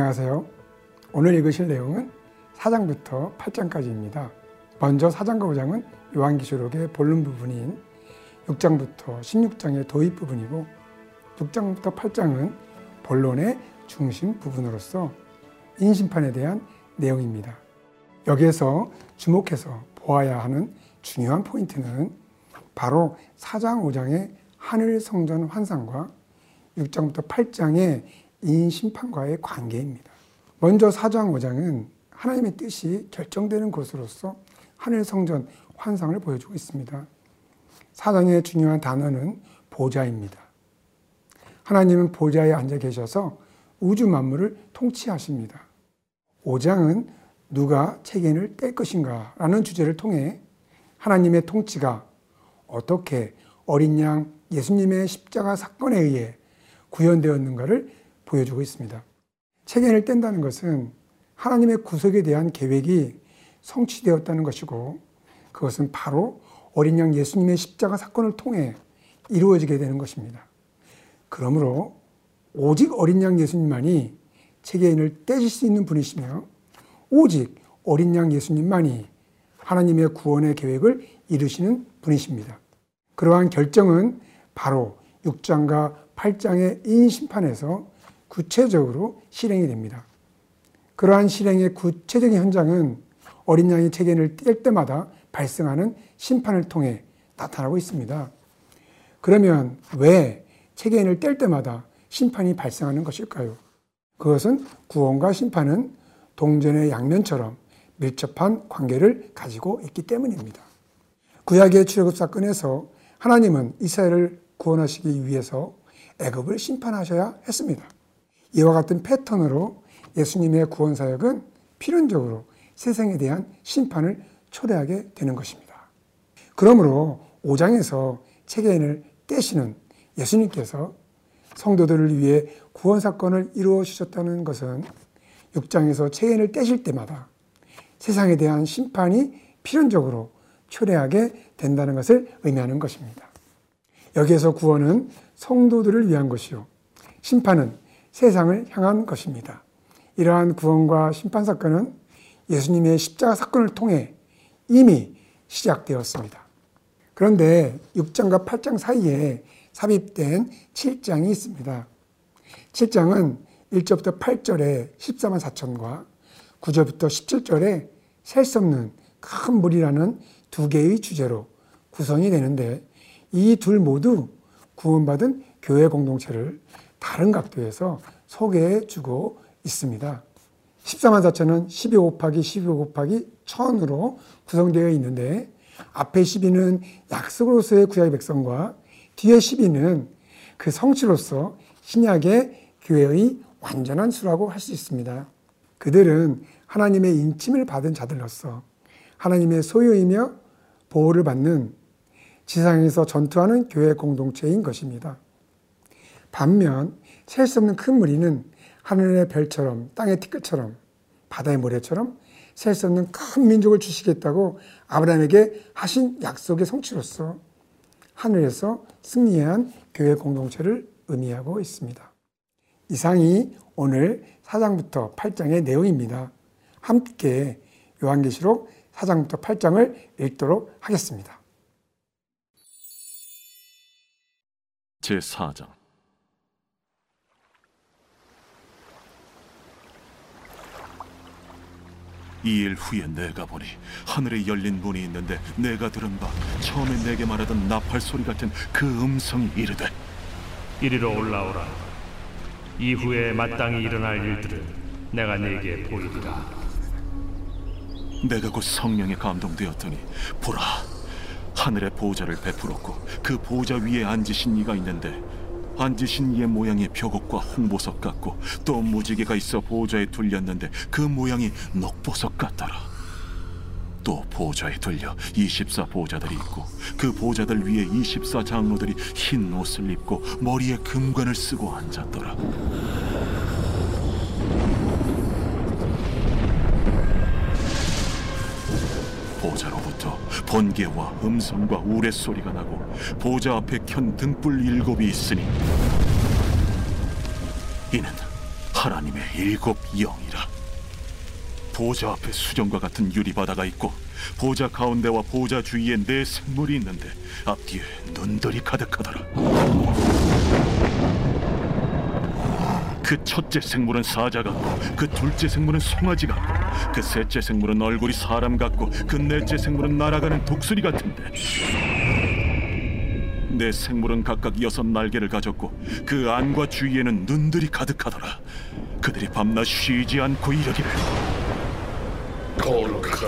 안녕하세요. 오늘 읽으실 내용은 4장부터 8장까지입니다. 먼저 4장과 5장은 요한기시록의 본론 부분인 6장부터 16장의 도입 부분이고 6장부터 8장은 본론의 중심 부분으로서 인심판에 대한 내용입니다. 여기에서 주목해서 보아야 하는 중요한 포인트는 바로 4장, 5장의 하늘 성전 환상과 6장부터 8장의 인심판과의 관계입니다. 먼저 4장, 5장은 하나님의 뜻이 결정되는 곳으로서 하늘 성전 환상을 보여주고 있습니다. 4장의 중요한 단어는 보좌입니다. 하나님은 보좌에 앉아 계셔서 우주 만물을 통치하십니다. 5장은 누가 책임을 뗄 것인가 라는 주제를 통해 하나님의 통치가 어떻게 어린 양 예수님의 십자가 사건에 의해 구현되었는가를 보여주고 있습니다. 책임을 뗀다는 것은 하나님의 구속에 대한 계획이 성취되었다는 것이고 그것은 바로 어린 양 예수님의 십자가 사건을 통해 이루어지게 되는 것입니다. 그러므로 오직 어린 양 예수님만이 책임을 떼실 수 있는 분이시며 오직 어린 양 예수님만이 하나님의 구원의 계획을 이루시는 분이십니다. 그러한 결정은 바로 6장과 8장의 인심판에서 구체적으로 실행이 됩니다. 그러한 실행의 구체적인 현장은 어린 양이 체계를 뗄 때마다 발생하는 심판을 통해 나타나고 있습니다. 그러면 왜 체계인을 뗄 때마다 심판이 발생하는 것일까요? 그것은 구원과 심판은 동전의 양면처럼 밀접한 관계를 가지고 있기 때문입니다. 구약의 출애굽 사건에서 하나님은 이스라엘을 구원하시기 위해서 애굽을 심판하셔야 했습니다. 이와 같은 패턴으로 예수님의 구원 사역은 필연적으로 세상에 대한 심판을 초래하게 되는 것입니다. 그러므로 5장에서 체계인을 떼시는 예수님께서 성도들을 위해 구원 사건을 이루어 주셨다는 것은 6장에서 체인을 떼실 때마다 세상에 대한 심판이 필연적으로 초래하게 된다는 것을 의미하는 것입니다. 여기에서 구원은 성도들을 위한 것이요. 심판은 세상을 향한 것입니다. 이러한 구원과 심판 사건은 예수님의 십자가 사건을 통해 이미 시작되었습니다. 그런데 6장과 8장 사이에 삽입된 7장이 있습니다. 7장은 1절부터 8절에 14만 4천과 9절부터 17절에 셀 수 없는 큰 물이라는 두 개의 주제로 구성이 되는데 이 둘 모두 구원받은 교회 공동체를 다른 각도에서 소개해 주고 있습니다. 14만 4천은 12 곱하기 12 곱하기 1000으로 구성되어 있는데 앞에 12는 약속으로서의 구약의 백성과 뒤에 12는 그 성취로서 신약의 교회의 완전한 수라고 할 수 있습니다. 그들은 하나님의 인침을 받은 자들로서 하나님의 소유이며 보호를 받는 지상에서 전투하는 교회 공동체인 것입니다. 반면 셀 수 없는 큰 무리는 하늘의 별처럼 땅의 티끌처럼 바다의 모래처럼 셀 수 없는 큰 민족을 주시겠다고 아브라함에게 하신 약속의 성취로서 하늘에서 승리한 교회 공동체를 의미하고 있습니다. 이상이 오늘 4장부터 8장의 내용입니다. 함께 요한계시록 4장부터 8장을 읽도록 하겠습니다. 제4장 이 일 후에 내가 보니 하늘에 열린 문이 있는데 내가 들은 바 처음에 내게 말하던 나팔 소리 같은 그 음성이 이르되 이리로 올라오라. 이후에 마땅히 일어날 일들을 내가 네게 보이리라. 내가 곧 성령에 감동되었더니 보라 하늘의 보좌를 베풀었고 그 보좌 위에 앉으신 이가 있는데 앉으신 이의 모양이 벽옥과 홍보석 같고 또 무지개가 있어 보좌에 둘렸는데 그 모양이 녹보석 같더라. 또 보좌에 들려 24 보좌들이 있고 그 보좌들 위에 24 장로들이 흰 옷을 입고 머리에 금관을 쓰고 앉았더라 보좌로부터 번개와 음성과 우레소리가 나고 보좌 앞에 켠 등불 일곱이 있으니 이는 하나님의 일곱 영이라. 보좌 앞에 수정과 같은 유리 바다가 있고 보좌 가운데와 보좌 주위에 네 생물이 있는데 앞뒤에 눈들이 가득하더라 그 첫째 생물은 사자 같고 그 둘째 생물은 송아지 같고 그 셋째 생물은 얼굴이 사람 같고 그 넷째 생물은 날아가는 독수리 같은데. 내 생물은 각각 여섯 날개를 가졌고 그 안과 주위에는 눈들이 가득하더라. 그들이 밤낮 쉬지 않고 이르기를. 거룩하다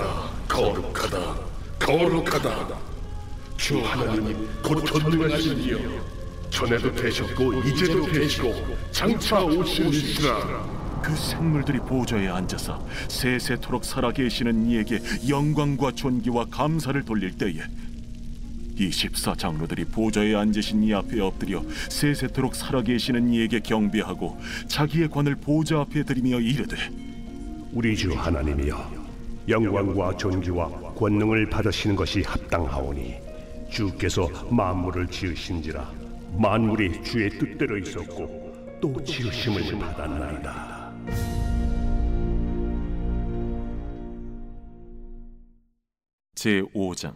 거룩하다 거룩하다. 주 하나님 곧 전능하신 이여 전에도 되셨고 이제도 되시고 장차 오시리시라. 그 생물들이 보좌에 앉아서 세세토록 살아계시는 이에게 영광과 존귀와 감사를 돌릴 때에 24 장로들이 보좌에 앉으신 이 앞에 엎드려 세세토록 살아계시는 이에게 경배하고 자기의 관을 보좌 앞에 들이며 이르되 우리 주 하나님이여 영광과 존귀와 권능을 받으시는 것이 합당하오니 주께서 만물을 지으신지라 만물이 주의 뜻대로 있었고 또 지으심을 받았나이다. 제 5장.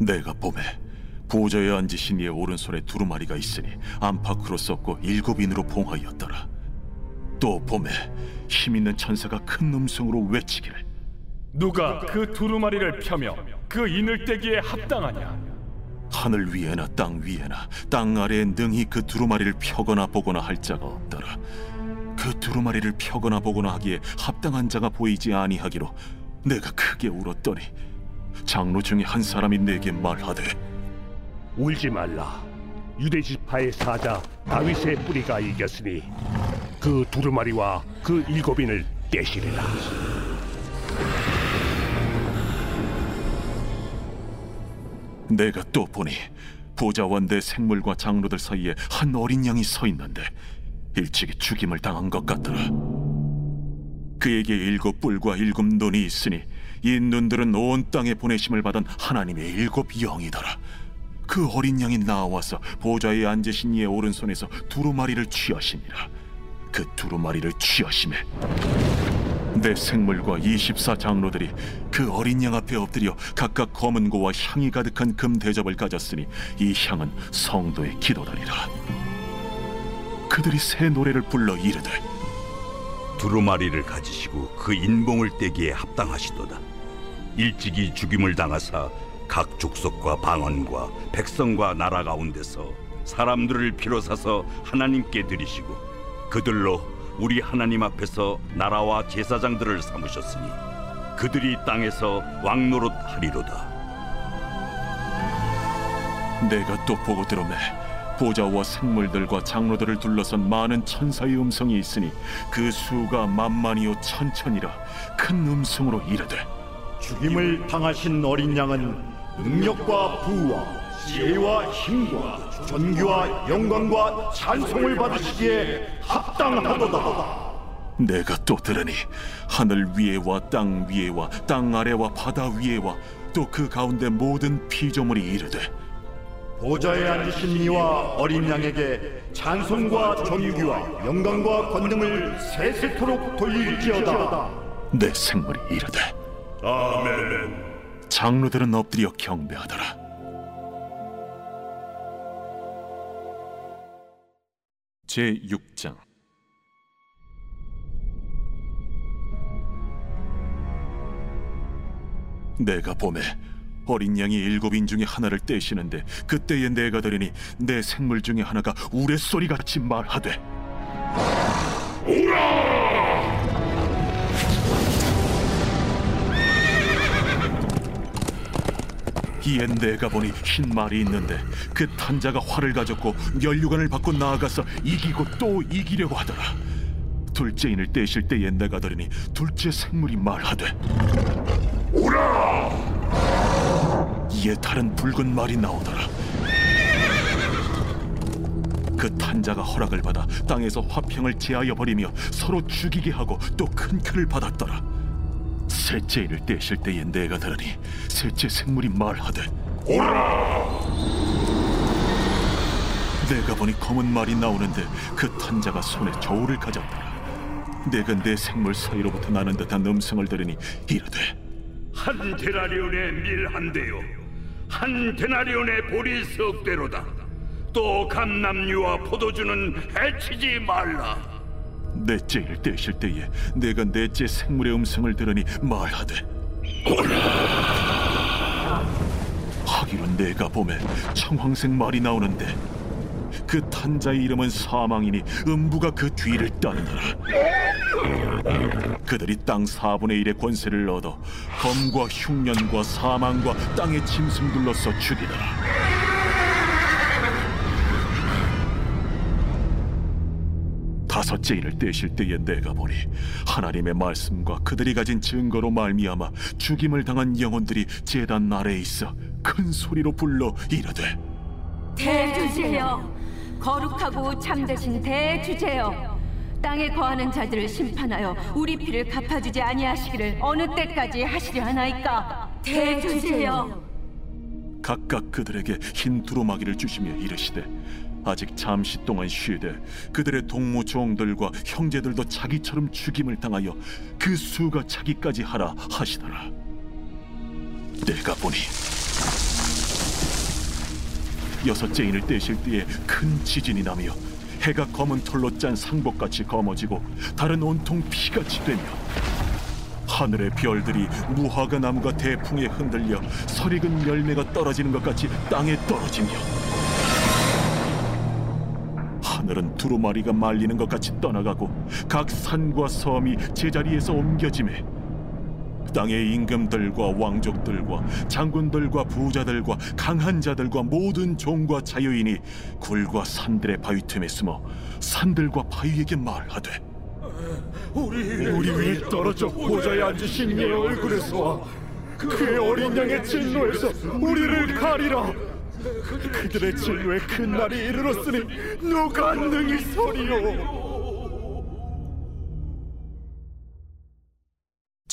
내가 봄에 보좌에 앉으신 이의 오른손에 두루마리가 있으니 안팎으로 썼고 일곱 인으로 봉하였더라. 또 봄에 힘 있는 천사가 큰 음성으로 외치기를. 누가 그 두루마리를 펴며 그 인을 떼기에 합당하냐? 하늘 위에나 땅 위에나 땅 아래에 능히 그 두루마리를 펴거나 보거나 할 자가 없더라. 그 두루마리를 펴거나 보거나 하기에 합당한 자가 보이지 아니하기로 내가 크게 울었더니 장로 중에 한 사람이 내게 말하되 울지 말라 유대 지파의 사자 다윗의 뿌리가 이겼으니 그 두루마리와 그 일곱인을 떼시리라 내가 또 보니 보좌원 대 생물과 장로들 사이에 한 어린 양이 서 있는데 일찍이 죽임을 당한 것 같더라. 그에게 일곱 뿔과 일곱 눈이 있으니 이 눈들은 온 땅에 보내심을 받은 하나님의 일곱 영이더라. 그 어린 양이 나와서 보좌에 앉으신 이의 오른손에서 두루마리를 취하시니라. 그 두루마리를 취하심에 내 생물과 24 장로들이 그 어린 양 앞에 엎드려 각각 검은 고와 향이 가득한 금 대접을 가졌으니 이 향은 성도의 기도다니라. 그들이 새 노래를 불러 이르되 두루마리를 가지시고 그 인봉을 떼기에 합당하시도다. 일찍이 죽임을 당하사 각 족속과 방언과 백성과 나라 가운데서 사람들을 피로 사서 하나님께 드리시고 그들로 우리 하나님 앞에서 나라와 제사장들을 삼으셨으니 그들이 땅에서 왕노릇 하리로다. 내가 또 보고 들음에 보좌와 생물들과 장로들을 둘러선 많은 천사의 음성이 있으니 그 수가 만만이요 천천이라 큰 음성으로 이르되 죽임을 당하신 어린 양은 능력과 부와 지혜와 힘과 존귀와 영광과 찬송을 받으시기에 합 당하도다. 내가 또 들으니 하늘 위에와 땅 위에와 땅 아래와 바다 위에와 또 그 가운데 모든 피조물이 이르되 보좌에 앉으신 이와 어린 양에게 찬송과 존귀와 영광과 권능을 세세토록 돌릴지어다. 내 생물이 이르되 아멘. 장로들은 엎드려 경배하더라 제 6장 내가 봄에 어린 양이 일곱인 중에 하나를 떼시는데 그때에 내가 들으니 내 생물 중에 하나가 우레소리 같이 말하되 이에 내가 보니 흰 말이 있는데 그 탄자가 활을 가졌고 면류관을 받고 나아가서 이기고 또 이기려고 하더라. 둘째 인을 떼실 때에 내가 들으니 둘째 생물이 말하되 오라! 이에 다른 붉은 말이 나오더라. 그 탄자가 허락을 받아 땅에서 화평을 제하여 버리며 서로 죽이게 하고 또 큰 큰을 받았더라. 셋째 인을 떼실 때에 내가 들으니 셋째 생물이 말하되 오라! 내가 보니 검은 말이 나오는데 그 탄자가 손에 저울을 가졌더라. 내가 내 생물 사이로부터 나는 듯한 음성을 들으니 이르되 한 데나리온의 밀 한 대요. 한 데나리온의 보리 석 대로다. 또 감남류와 포도주는 해치지 말라. 넷째 일 떼실 때에 내가 넷째 생물의 음성을 들으니 말하되 하기로 내가 봄에 청황색 말이 나오는데 그 탄자의 이름은 사망이니 음부가 그 뒤를 따르더라. 그들이 땅 4분의 1의 권세를 얻어 검과 흉년과 사망과 땅의 짐승들로서 죽이더라. 다섯째 일을 떼실 때에 내가 보니 하나님의 말씀과 그들이 가진 증거로 말미암아 죽임을 당한 영혼들이 제단 아래에 있어 큰 소리로 불러 이르되 대주제여 거룩하고 참되신 대주제여 땅에 거하는 자들을 심판하여 우리 피를 갚아주지 아니하시기를 어느 때까지 하시려 하나이까? 대주제여 각각 그들에게 흰 두루마기를 주시며 이르시되 아직 잠시 동안 쉬되 그들의 동무 종들과 형제들도 자기처럼 죽임을 당하여 그 수가 차기까지 하라 하시더라. 내가 보니 여섯째 인을 떼실 때에 큰 지진이 나며 해가 검은 털로 짠 상복같이 검어지고 달은 온통 피같이 되며 하늘의 별들이 무화과 나무가 대풍에 흔들려 설익은 열매가 떨어지는 것 같이 땅에 떨어지며 하늘은 두루마리가 말리는 것 같이 떠나가고 각 산과 섬이 제자리에서 옮겨짐에 땅의 임금들과 왕족들과 장군들과 부자들과 강한 자들과 모든 종과 자유인이 굴과 산들의 바위 틈에 숨어 산들과 바위에게 말하되 우리 위에 떨어져 보좌에 앉으신 이의 얼굴에서 그의 어린 양의 진노에서 우리를 가리라. 그들의 진노의 큰 날이 이르렀으니 누가 능히 서리요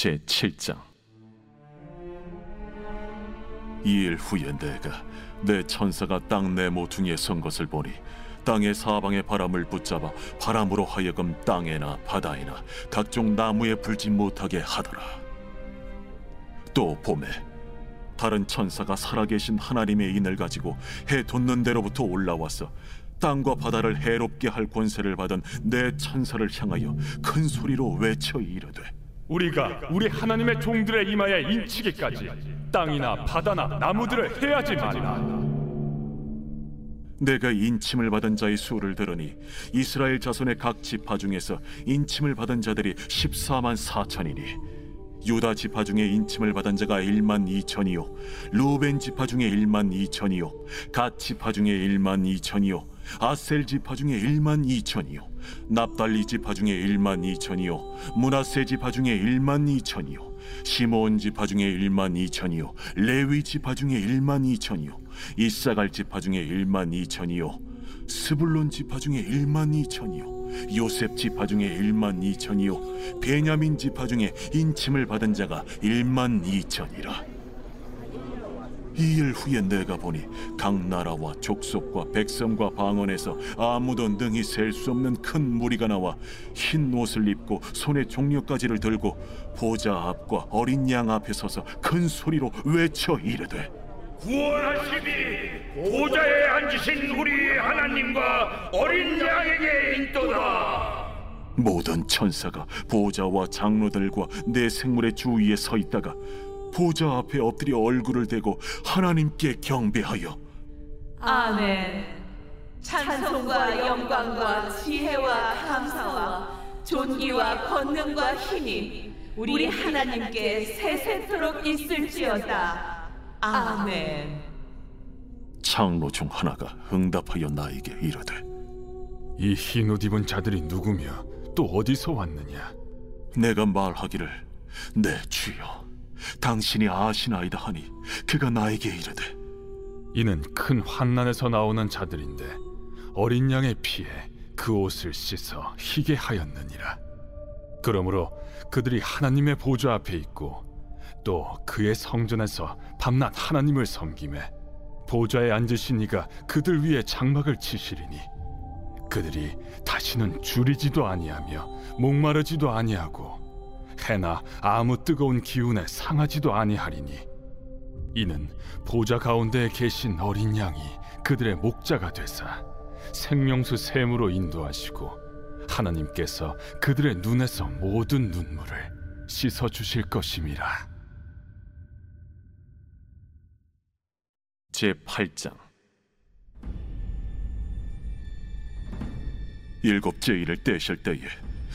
제 7장. 이 일 후에 내가 내 천사가 땅내 모퉁이에 선 것을 보니 땅의 사방의 바람을 붙잡아 바람으로 하여금 땅에나 바다에나 각종 나무에 불지 못하게 하더라. 또 봄에 다른 천사가 살아계신 하나님의 인을 가지고 해 돋는 데로부터 올라와서 땅과 바다를 해롭게 할 권세를 받은 내 천사를 향하여 큰 소리로 외쳐 이르되 우리가 우리 하나님의 종들의 이마에 인치기까지 땅이나 바다나 나무들을 해하지 말라. 내가 인침을 받은 자의 수를 들으니 이스라엘 자손의 각 지파 중에서 인침을 받은 자들이 14만 4천이니 유다 지파 중에 인침을 받은 자가 1만 2천이요 루벤 지파 중에 1만 2천이요 갓 지파 중에 1만 2천이요 아셀 지파 중에 1만 2천이요 납달리 지파 중에 1만 2천이요. 문하세 지파 중에 1만 2천이요. 시몬 지파 중에 1만 2천이요. 레위 지파 중에 1만 2천이요. 이사갈 지파 중에 1만 2천이요. 스불론 지파 중에 1만 2천이요. 요셉 지파 중에 1만 2천이요. 베냐민 지파 중에 인침을 받은 자가 1만 2천이라 이 일 후에 내가 보니 각 나라와 족속과 백성과 방언에서 아무도 능히 셀 수 없는 큰 무리가 나와 흰 옷을 입고 손에 종려가지를 들고 보좌 앞과 어린 양 앞에 서서 큰 소리로 외쳐 이르되 구원하시니 보좌에 앉으신 우리 하나님과 어린 양에게 인도다. 모든 천사가 보좌와 장로들과 내 생물의 주위에 서 있다가 보좌 앞에 엎드려 얼굴을 대고 하나님께 경배하여 아멘. 찬송과 영광과 지혜와 감사와 존귀와 권능과 힘이 우리 하나님께 세세토록 있을지어다. 아멘. 장로 중 하나가 응답하여 나에게 이르되 이 흰 옷 입은 자들이 누구며 또 어디서 왔느냐? 내가 말하기를 내 주여 당신이 아시나이다 하니 그가 나에게 이르되 이는 큰 환난에서 나오는 자들인데 어린 양의 피에 그 옷을 씻어 희게 하였느니라. 그러므로 그들이 하나님의 보좌 앞에 있고 또 그의 성전에서 밤낮 하나님을 섬김에 보좌에 앉으신 이가 그들 위에 장막을 치시리니 그들이 다시는 줄이지도 아니하며 목마르지도 아니하고 해나 아무 뜨거운 기운에 상하지도 아니하리니 이는 보좌 가운데에 계신 어린 양이 그들의 목자가 되사 생명수 샘으로 인도하시고 하나님께서 그들의 눈에서 모든 눈물을 씻어 주실 것임이라. 제 8장 일곱째 일을 떼실 때에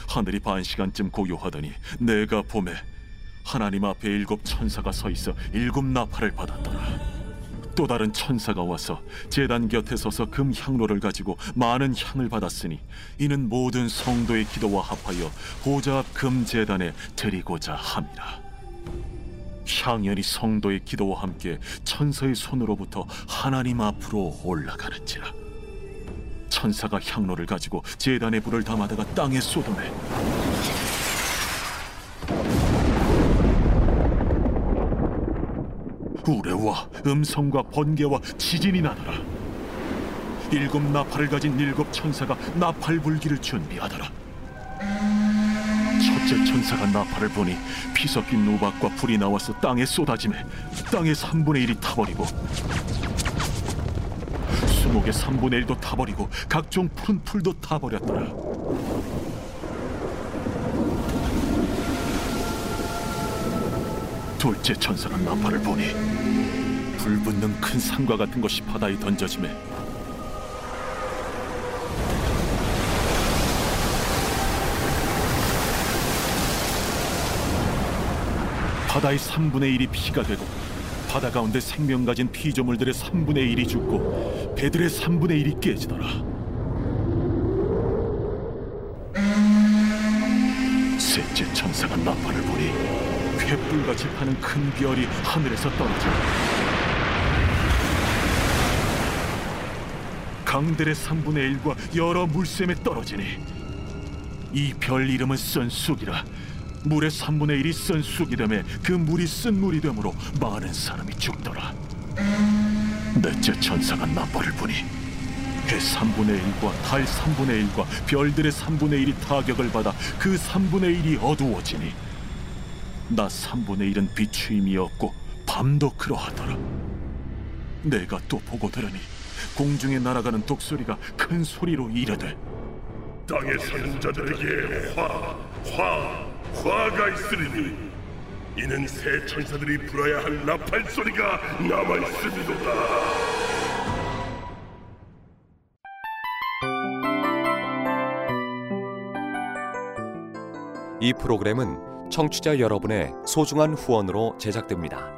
하늘이 반 시간쯤 고요하더니 내가 봄에 하나님 앞에 일곱 천사가 서 있어 일곱 나팔을 받았더라. 또 다른 천사가 와서 제단 곁에 서서 금 향로를 가지고 많은 향을 받았으니 이는 모든 성도의 기도와 합하여 보좌 앞금 제단에 드리고자 함이라. 향연이 성도의 기도와 함께 천사의 손으로부터 하나님 앞으로 올라가는지라. 천사가 향로를 가지고 제단의 불을 담아다가 땅에 쏟아내. 우레와 음성과 번개와 지진이 나더라. 일곱 나팔을 가진 일곱 천사가 나팔 불기를 준비하더라. 첫째 천사가 나팔을 보니 피 섞인 우박과 불이 나와서 땅에 쏟아짐에 땅의 3분의 1이 타버리고 수목의 3분의 1도 타버리고 각종 푸른 풀도 타버렸더라. 둘째 천사가 나팔을 보니 불붙는 큰 산과 같은 것이 바다에 던져짐에 바다의 3분의 1이 피가 되고 바다 가운데 생명 가진 피조물들의 3분의 1이 죽고 배들의 3분의 1이 깨지더라. 셋째 천사가 나팔을 보니 횃불같이 파는 큰 별이 하늘에서 떨어져 강들의 3분의 1과 여러 물샘에 떨어지니 이 별 이름은 쓴쑥이라 물의 3분의 1이 쓴 쑥이 되매 그 물이 쓴 물이 되므로 많은 사람이 죽더라 넷째 천사가 나팔을 보니 해 3분의 1과 달 3분의 1과 별들의 3분의 1이 타격을 받아 그 3분의 1이 어두워지니 나 3분의 1은 비추임이 없고 밤도 그러하더라. 내가 또 보고 들으니 공중에 날아가는 독소리가 큰 소리로 이르되 땅에 사는 자들에게 화, 화, 화가 있으리니 이는 새 천사들이 불어야 할 나팔 소리가 남아 있음이로다. 이 프로그램은 청취자 여러분의 소중한 후원으로 제작됩니다.